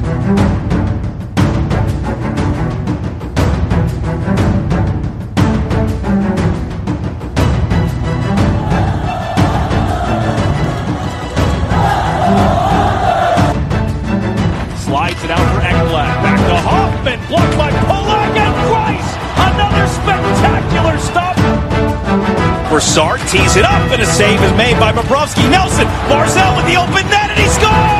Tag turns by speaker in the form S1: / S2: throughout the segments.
S1: Slides it out for Ekblad. Back to Hoffman. Blocked by Polak and Price. Another spectacular stop. Tees it up and a save is made by Bobrovsky. Nelson. Barzal with the open net and he scores!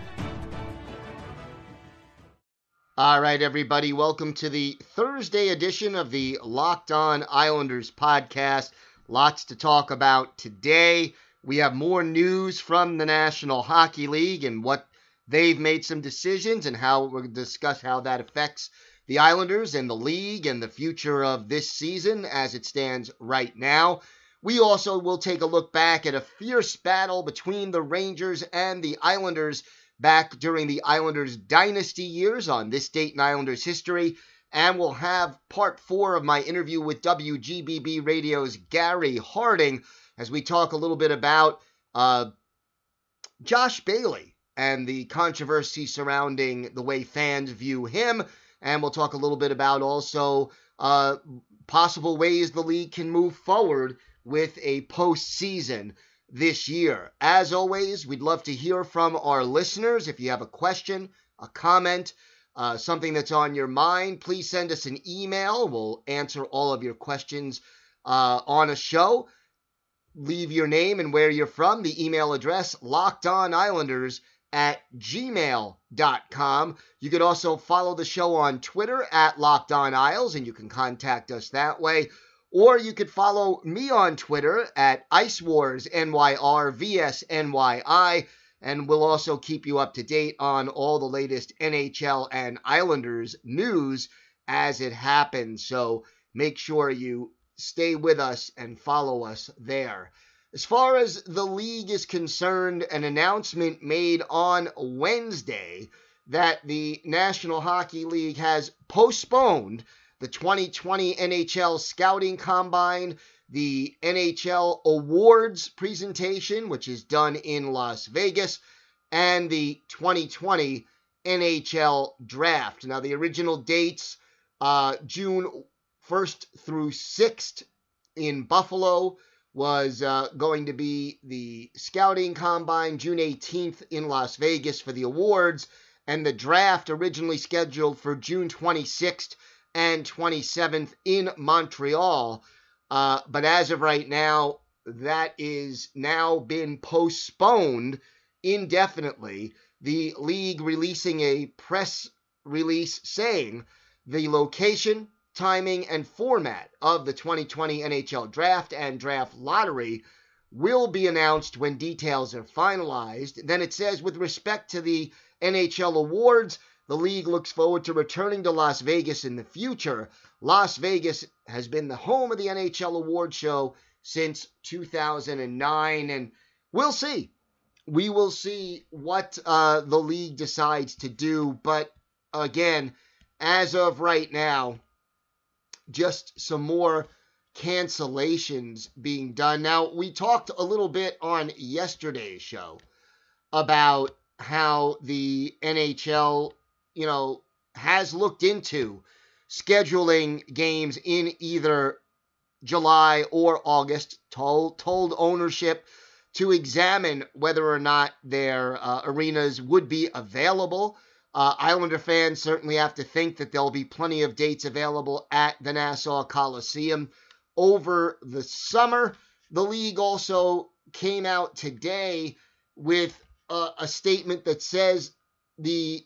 S2: All right, everybody, welcome to the Thursday edition of the Locked On Islanders podcast. Lots to talk about today. We have more news from the National Hockey League and what they've made some decisions and how to discuss how that affects the Islanders and the league and the future of this season as it stands right now. We also will take a look back at a fierce battle between the Rangers and the Islanders back during the Islanders dynasty years on this date in Islanders history. And we'll have part four of my interview with WGBB Radio's Gary Harding as we talk a little bit about uh, Josh Bailey and the controversy surrounding the way fans view him. And we'll talk a little bit about also uh, possible ways the league can move forward with a postseason this year. As always, we'd love to hear from our listeners. If you have a question, a comment, uh, something that's on your mind, please send us an email. We'll answer all of your questions uh, on a show. Leave your name and where you're from. The email address, lockedonislanders at gmail.com. You could also follow the show on Twitter at Locked On Isles, and you can contact us that way. Or you could follow me on Twitter at Ice Wars NYR VSNYI, and we'll also keep you up to date on all the latest NHL and Islanders news as it happens. So make sure you stay with us and follow us there. As far as the league is concerned, an announcement made on Wednesday that the National Hockey League has postponed the 2020 NHL Scouting Combine, the NHL Awards presentation, which is done in Las Vegas, and the 2020 NHL Draft. Now, the original dates uh, June 1st through 6th in Buffalo was uh, going to be the Scouting Combine, June 18th in Las Vegas for the awards, and the draft originally scheduled for June 26th and 27th in Montreal. Uh, but as of right now, that is now been postponed indefinitely. The league releasing a press release saying the location, timing, and format of the 2020 NHL Draft and Draft Lottery will be announced when details are finalized. Then it says, with respect to the NHL awards, the league looks forward to returning to Las Vegas in the future. Las Vegas has been the home of the NHL award show since 2009, and we'll see. We will see what uh, the league decides to do. But again, as of right now, just some more cancellations being done. Now, we talked a little bit on yesterday's show about how the NHL, you know, has looked into scheduling games in either July or August, told, told ownership to examine whether or not their uh, arenas would be available. Uh, Islander fans certainly have to think that there'll be plenty of dates available at the Nassau Coliseum over the summer. The league also came out today with a, a statement that says the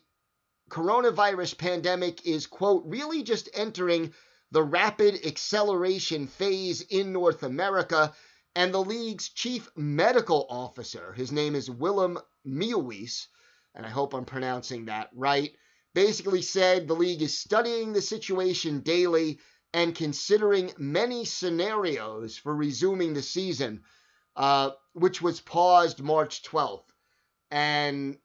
S2: coronavirus pandemic is, quote, really just entering the rapid acceleration phase in North America. And the league's chief medical officer, his name is Willem Meeuwisse, and I hope I'm pronouncing that right, basically said the league is studying the situation daily and considering many scenarios for resuming the season, uh, which was paused March 12th. And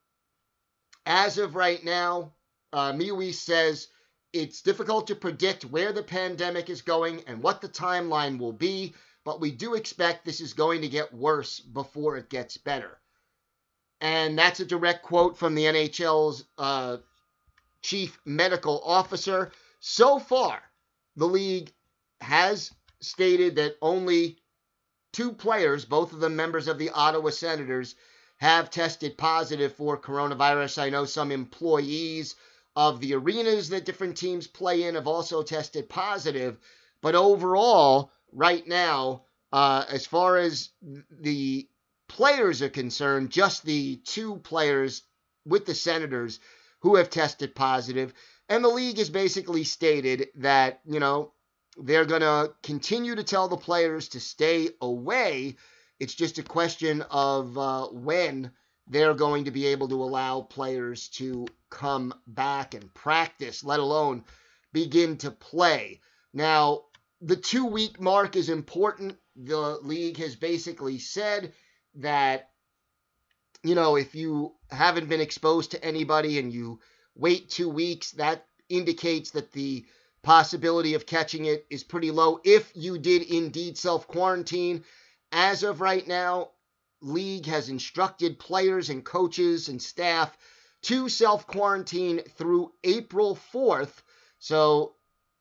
S2: as of right now, uh, says it's difficult to predict where the pandemic is going and what the timeline will be, but we do expect this is going to get worse before it gets better. And that's a direct quote from the NHL's uh, chief medical officer. So far, the league has stated that only two players, both of them members of the Ottawa Senators, have tested positive for coronavirus. I know some employees of the arenas that different teams play in have also tested positive. But overall, right now, uh, as far as the players are concerned, just the two players with the Senators who have tested positive. And the league has basically stated that, you know, they're going to continue to tell the players to stay away. It's just a question of uh, when they're going to be able to allow players to come back and practice, let alone begin to play. Now, the two week mark is important. The league has basically said that, you know, if you haven't been exposed to anybody and you wait two weeks, that indicates that the possibility of catching it is pretty low if you did indeed self quarantine. As of right now, league has instructed players and coaches and staff to self quarantine through April 4th. So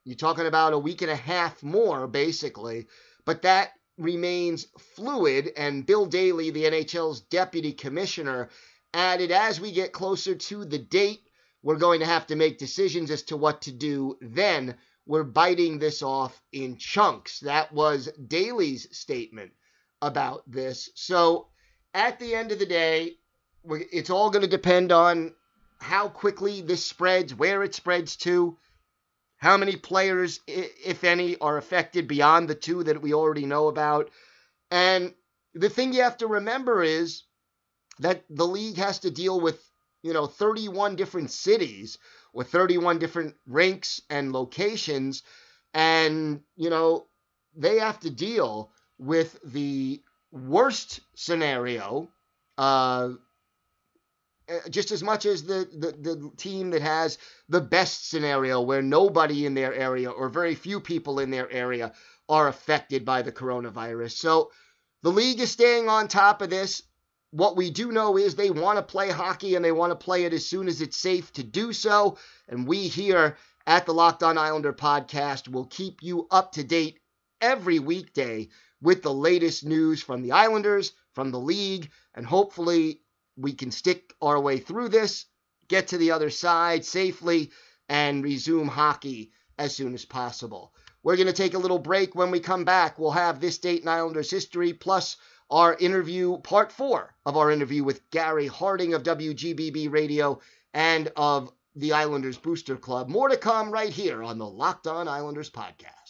S2: you're talking about a week and a half more, basically. But that remains fluid, and Bill Daly, the NHL's deputy commissioner, added as we get closer to the date, we're going to have to make decisions as to what to do then. We're biting this off in chunks. That was Daly's statement about this. So at the end of the day, it's all going to depend on how quickly this spreads, where it spreads to, how many players, if any, are affected beyond the two that we already know about. And the thing you have to remember is that the league has to deal with, you know, 31 different cities with 31 different rinks and locations. And, you know, they have to deal with the worst scenario uh, uh, just as much as the, the, the team that has the best scenario where nobody in their area or very few people in their area are affected by the coronavirus. So the league is staying on top of this. What we do know is they want to play hockey and they want to play it as soon as it's safe to do so. And we here at the Locked On Islander podcast will keep you up to date every weekday with the latest news from the Islanders, from the league, and hopefully we can stick our way through this, get to the other side safely, and resume hockey as soon as possible. We're going to take a little break. When we come back, we'll have this Dayton Islanders history plus our interview, part four of our interview with Gary Harding of WGBB Radio and of the Islanders Booster Club. More to come right here on the Locked On Islanders podcast.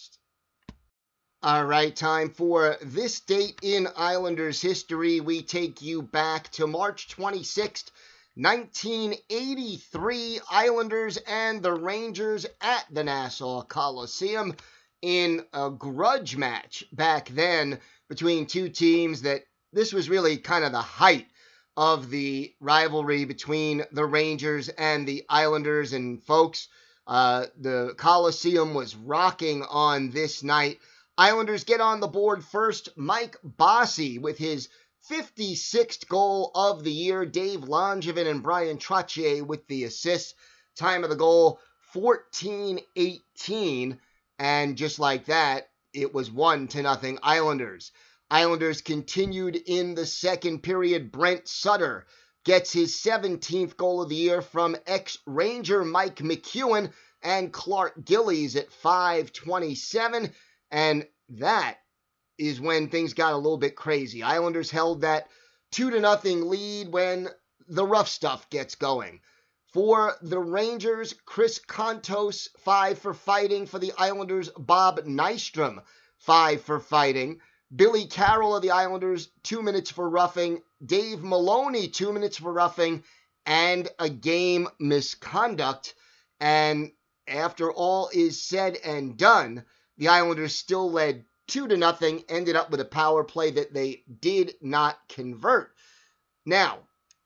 S2: All right, time for this date in Islanders history. We take you back to March 26th, 1983. Islanders and the Rangers at the Nassau Coliseum in a grudge match back then between two teams that this was really kind of the height of the rivalry between the Rangers and the Islanders. And folks, uh, the Coliseum was rocking on this night. Islanders get on the board first. Mike Bossy with his 56th goal of the year. Dave Langevin and Bryan Trottier with the assist. Time of the goal 14 18. And just like that, it was 1 to nothing Islanders. Islanders continued in the second period. Brent Sutter gets his 17th goal of the year from ex Ranger Mike McEwen and Clark Gillies at 527. And that is when things got a little bit crazy. Islanders held that two to nothing lead when the rough stuff gets going. For the Rangers, Chris Kontos, five for fighting. For the Islanders, Bob Nystrom, five for fighting. Billy Carroll of the Islanders, two minutes for roughing. Dave Maloney, two minutes for roughing. And a game misconduct And after all is said and done, the Islanders still led two to nothing, ended up with a power play that they did not convert. Now,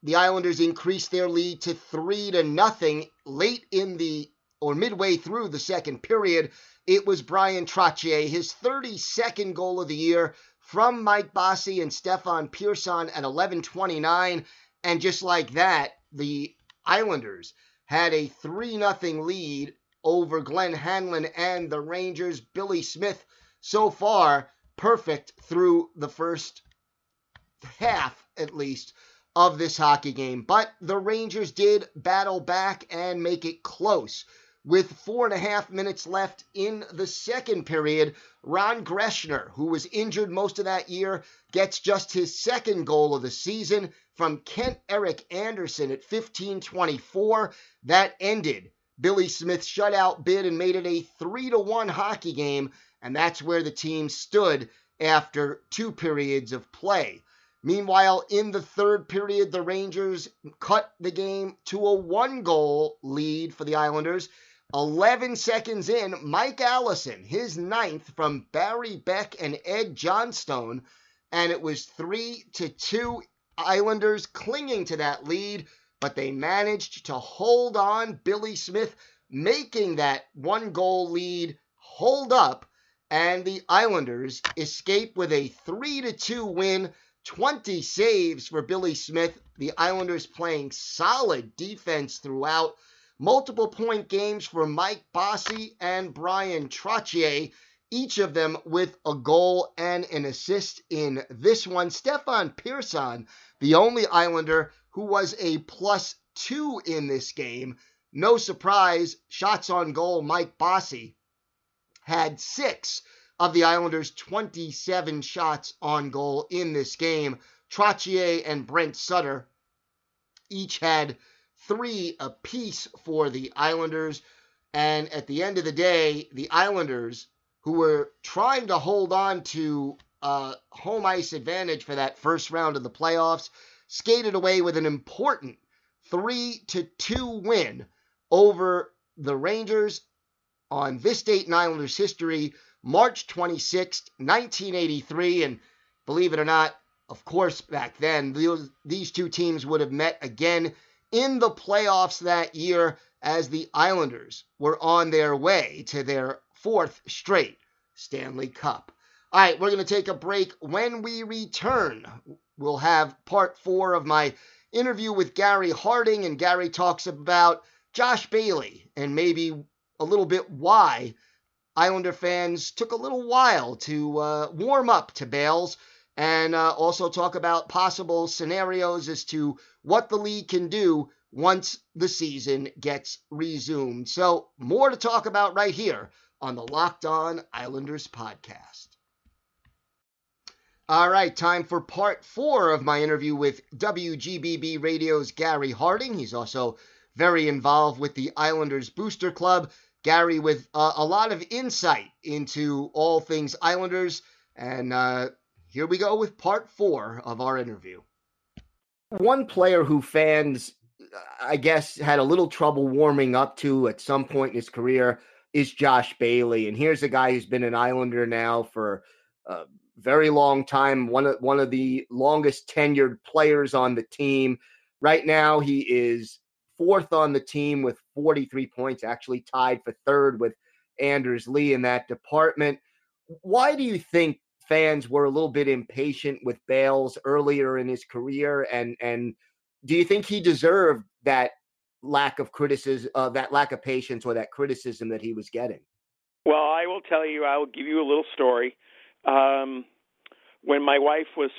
S2: the Islanders increased their lead to three to nothing late in the or midway through the second period. It was Bryan Trottier, his 32nd goal of the year from Mike Bossy and Stefan Persson at 11:29, and just like that, the Islanders had a 3 0 lead over Glenn Hanlon and the Rangers. Billy Smith, so far, perfect through the first half, at least, of this hockey game. But the Rangers did battle back and make it close. With four and a half minutes left in the second period, Ron Greschner, who was injured most of that year, gets just his second goal of the season from Kent Erik Andersson at 15:24. That ended Billy Smith's shutout bid and made it a 3 to 1 hockey game, and that's where the team stood after two periods of play. Meanwhile, in the third period, the Rangers cut the game to a one goal lead for the Islanders 11 seconds in, Mike Allison, his ninth from Barry Beck and Ed Johnstone, and it was 3 to 2 Islanders clinging to that lead, but they managed to hold on. Billy Smith making that one goal lead hold up, and the Islanders escape with a 3 to 2 win. 20 saves for Billy Smith. The Islanders playing solid defense throughout multiple point games for Mike Bossy and Bryan Trottier, each of them with a goal and an assist in this one. Stefan Persson, the only Islander who was a plus two in this game. No surprise, shots on goal, Mike Bossy had six of the Islanders' 27 shots on goal in this game. Trottier and Brent Sutter each had three apiece for the Islanders. And at the end of the day, the Islanders, who were trying to hold on to a home ice advantage for that first round of the playoffs, skated away with an important 3 to 2 win over the Rangers on this date in Islanders history, March 26, 1983. And believe it or not, of course, back then, these two teams would have met again in the playoffs that year as the Islanders were on their way to their fourth straight Stanley Cup. All right, we're going to take a break. When we return, we'll have part four of my interview with Gary Harding, and Gary talks about Josh Bailey and maybe a little bit why Islander fans took a little while to uh, warm up to Bales and uh, also talk about possible scenarios as to what the league can do once the season gets resumed. So, more to talk about right here on the Locked On Islanders podcast. All right, time for part four of my interview with WGBB Radio's Gary Harding. He's also very involved with the Islanders Booster Club. Gary, with uh, a lot of insight into all things Islanders, and uh, here we go with part four of our interview. One player who fans, I guess, had a little trouble warming up to at some point in his career is Josh Bailey. And here's a guy who's been an Islander now for a very long time, one of, one of the longest tenured players on the team. Right now, he is fourth on the team with 43 points, actually tied for third with Anders Lee in that department. Why do you think fans were a little bit impatient with Bales earlier in his career, and and do you think he deserved that lack of criticism, uh, that lack of patience, or that criticism that he was getting?
S3: Well, I will tell you. I will give you a little story. Um, when my wife was,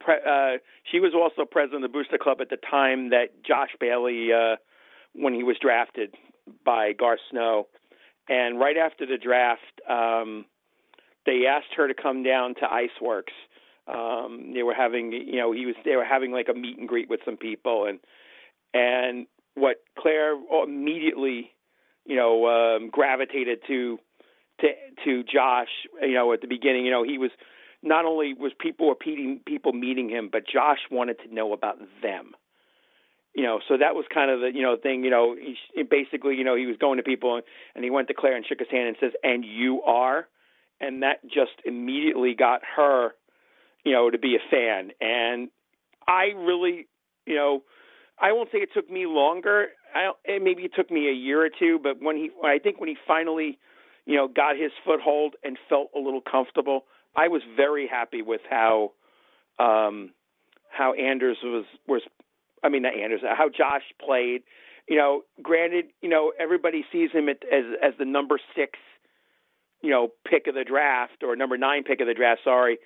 S3: pre- uh, she was also president of the Booster Club at the time that Josh Bailey, uh, when he was drafted by Garth Snow, and right after the draft, um, they asked her to come down to Iceworks. Um, they were having, you know, he was they were having like a meet and greet with some people, and and what Claire immediately, you know, um, gravitated to to to Josh, you know, at the beginning, you know, he was not only was people were meeting people meeting him, but Josh wanted to know about them. you know, so that was kind of the you know thing. You know, he, basically, you know, he was going to people and, and he went to Claire and shook his hand and says, "And you are," and that just immediately got her, you know, to be a fan. And I really, you know, I won't say it took me longer. I maybe it took me a year or two, but when he, I think when he finally, you know, got his foothold and felt a little comfortable, I was very happy with how, um, how Anders was was I mean not Anders, how Josh played. You know, granted, you know everybody sees him as as the number six, you know, pick of the draft or number nine pick of the draft. Sorry,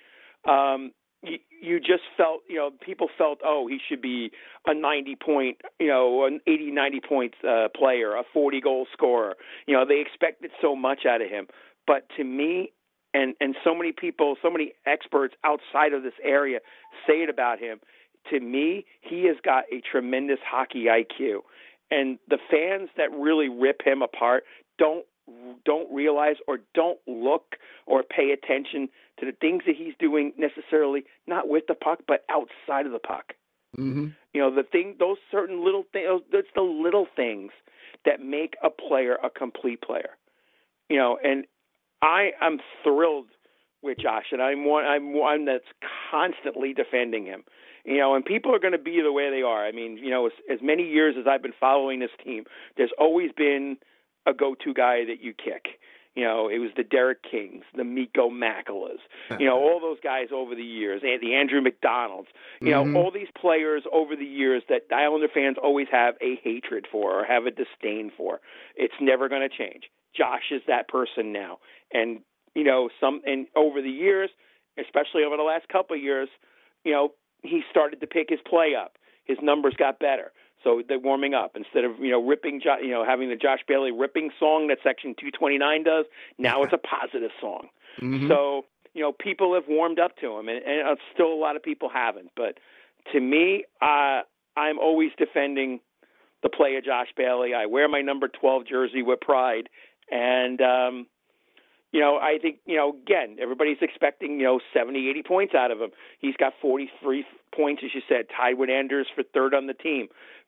S3: um, you, you just felt, you know, people felt, oh, he should be a 90 point, you know, an 80, 90 point uh, player, a 40 goal scorer. You know, they expected so much out of him. But to me, and and so many people, so many experts outside of this area say it about him to me, he has got a tremendous hockey IQ. And the fans that really rip him apart don't don't realize or don't look or pay attention to the things that he's doing necessarily not with the puck but outside of the puck.
S2: Mm-hmm.
S3: You know the thing, those certain little things. It's the little things that make a player a complete player. You know, and I am thrilled with Josh, and I'm one. I'm one that's constantly defending him you know, and people are going to be the way they are. I mean, you know, as, as many years as I've been following this team, there's always been a go-to guy that you kick. You know, it was the Derek Kings, the Mikko Makelas, you know, all those guys over the years, and the Andrew MacDonalds, you know,
S2: Mhm.
S3: all these players over the years that Islander fans always have a hatred for or have a disdain for. It's never going to change. Josh is that person now, and you know, some and over the years, especially over the last couple of years, you know, he started to pick his play up. His numbers got better. So they're warming up instead of you know ripping, Jo- you know, having the Josh Bailey ripping song that Section 229 does. Now it's a positive song.
S2: Mhm.
S3: So you know, people have warmed up to him, and, and uh, still a lot of people haven't. But to me, uh, I'm always defending the play of Josh Bailey. I wear my number 12 jersey with pride, and um, you know, I think you know, again, everybody's expecting you know 70, 80 points out of him. He's got 43 points, as you said, tied with Anders for third on the team.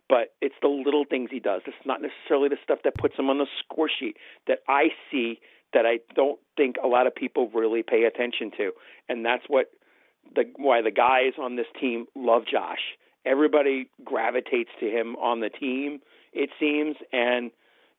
S3: But it's the little things he does. It's not necessarily the stuff that puts him on the score sheet that I see that I don't think a lot of people really pay attention to, and that's what the why the guys on this team love Josh. Everybody gravitates to him on the team, it seems, and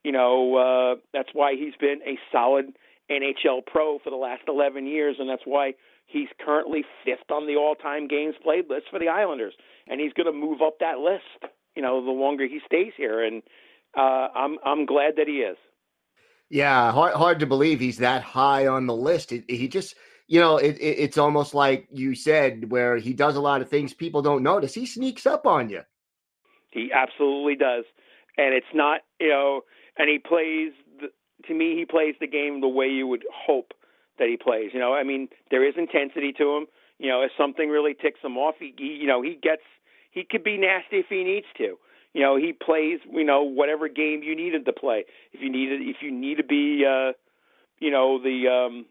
S3: you know uh, that's why he's been a solid NHL pro for the last 11 years, and that's why he's currently fifth on the all-time games played list for the Islanders, and he's going to move up that list. You know, the longer he stays here, and uh, I'm I'm glad that he is.
S2: Yeah, hard, hard to believe he's that high on the list. It, he just, you know, it, it, it's almost like you said, where he does a lot of things people don't notice. He sneaks up on you.
S3: He absolutely does, and it's not you know, and he plays. The, to me, he plays the game the way you would hope that he plays. You know, I mean, there is intensity to him. You know, if something really ticks him off, he, he you know he gets he could be nasty if he needs to. You know, he plays you know whatever game you need him to play. If you need if you need to be uh, you know the um,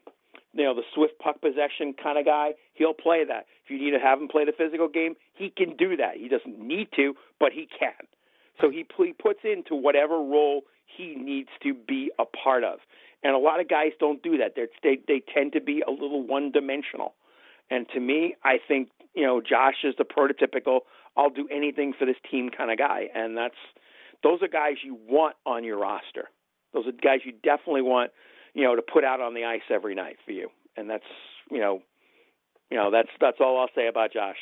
S3: you know the swift puck possession kind of guy, he'll play that. If you need to have him play the physical game, he can do that. He doesn't need to, but he can. So he, he puts into whatever role he needs to be a part of. And a lot of guys don't do that. They're, they they tend to be a little one dimensional. And to me, I think you know Josh is the prototypical I'll do anything for this team kind of guy. And that's those are guys you want on your roster. Those are guys you definitely want you know to put out on the ice every night for you. And that's you know you know that's that's all I'll say about Josh.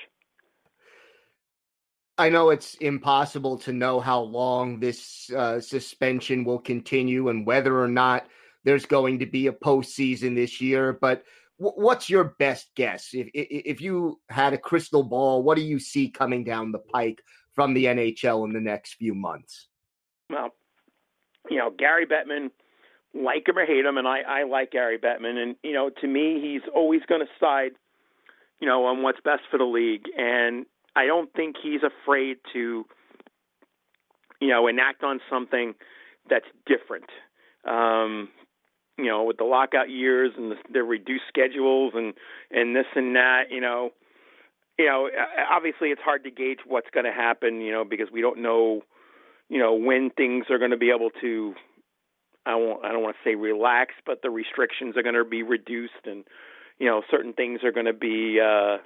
S2: I know it's impossible to know how long this uh, suspension will continue and whether or not there's going to be a postseason this year. But what's your best guess? If, if you had a crystal ball, what do you see coming down the pike from the NHL in the next few months?
S3: Well, you know, Gary Bettman, like him or hate him, and I, I like Gary Bettman, and you know, to me, he's always going to side, you know, on what's best for the league, and I don't think he's afraid to, you know, enact on something that's different. Um, you know, with the lockout years and the, the reduced schedules and and this and that, you know, you know, obviously it's hard to gauge what's going to happen, you know, because we don't know, you know, when things are going to be able to. I won't. I don't want to say relax, but the restrictions are going to be reduced, and you know, certain things are going to be, uh,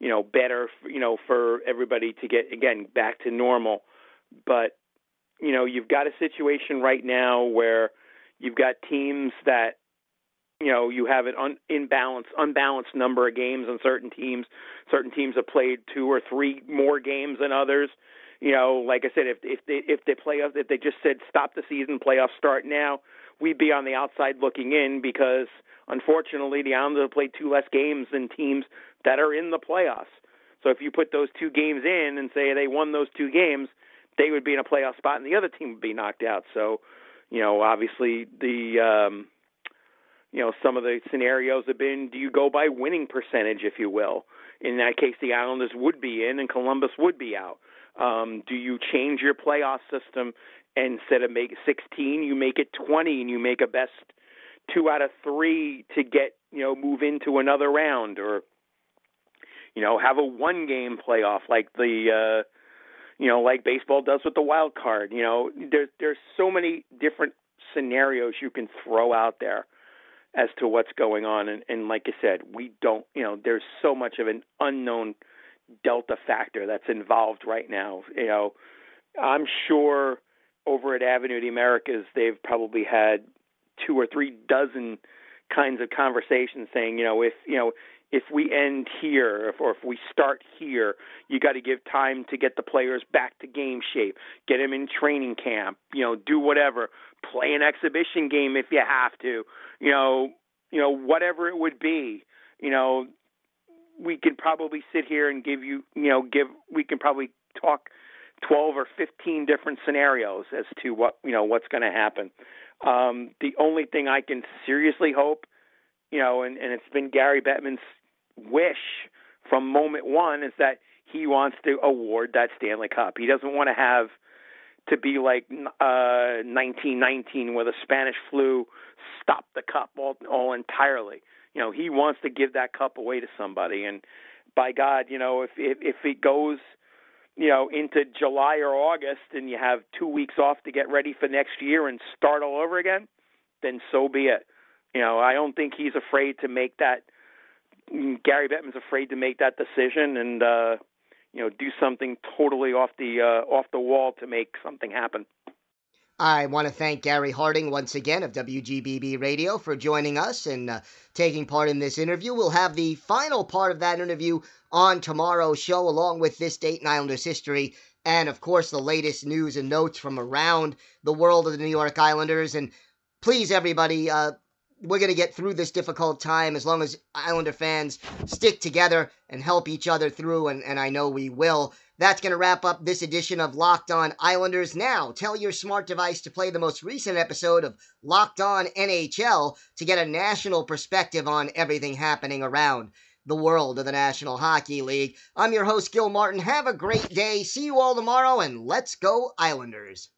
S3: you know, better, you know, for everybody to get again back to normal. But you know, you've got a situation right now where you've got teams that you know you have an un, unbalanced number of games on certain teams. Certain teams have played two or three more games than others. You know like i said if if they if they play if they just said stop the season playoffs start now we'd be on the outside looking in because unfortunately the islanders have played two less games than teams that are in the playoffs. So if you put those two games in and say they won those two games they would be in a playoff spot and the other team would be knocked out. So you know obviously the um you know, some of the scenarios have been do you go by winning percentage, if you will? In that case, the Islanders would be in and Columbus would be out. Um, do you change your playoff system instead of make 16, you make it 20 and you make a best two out of three to get, you know, move into another round or, you know, have a one game playoff like the, uh, you know, like baseball does with the wild card. You know, there's there's so many different scenarios you can throw out there as to what's going on. And, and like I said, we don't, you know, there's so much of an unknown delta factor that's involved right now. You know, I'm sure over at Avenue of the Americas, they've probably had two or three dozen kinds of conversations saying, you know, if, you know, if we end here or if we start here, you got to give time to get the players back to game shape, get them in training camp, you know, do whatever, play an exhibition game if you have to, you know, you know whatever it would be, you know, we could probably sit here and give you, you know, give we can probably talk 12 or 15 different scenarios as to what, you know, what's going to happen. Um, the only thing I can seriously hope you know, and, and it's been Gary Bettman's wish from moment one is that he wants to award that Stanley Cup. He doesn't want to have to be like uh 1919 where the Spanish flu stopped the cup all, all entirely. You know, he wants to give that cup away to somebody and by God, you know, if if if it goes you know into July or August and you have 2 weeks off to get ready for next year and start all over again, then so be it. You know, I don't think he's afraid to make that Gary Bettman's afraid to make that decision and uh, you know do something totally off the uh, off the wall to make something happen.
S2: I want to thank Gary Harding once again of WGBB Radio for joining us and uh, taking part in this interview. We'll have the final part of that interview on tomorrow's show, along with this date in Islanders history, and of course the latest news and notes from around the world of the New York Islanders. And please, everybody, uh, we're going to get through this difficult time as long as Islander fans stick together and help each other through, and, and I know we will. That's going to wrap up this edition of Locked On Islanders. Now, tell your smart device to play the most recent episode of Locked On NHL to get a national perspective on everything happening around the world of the National Hockey League. I'm your host, Gil Martin. Have a great day. See you all tomorrow, and let's go, Islanders.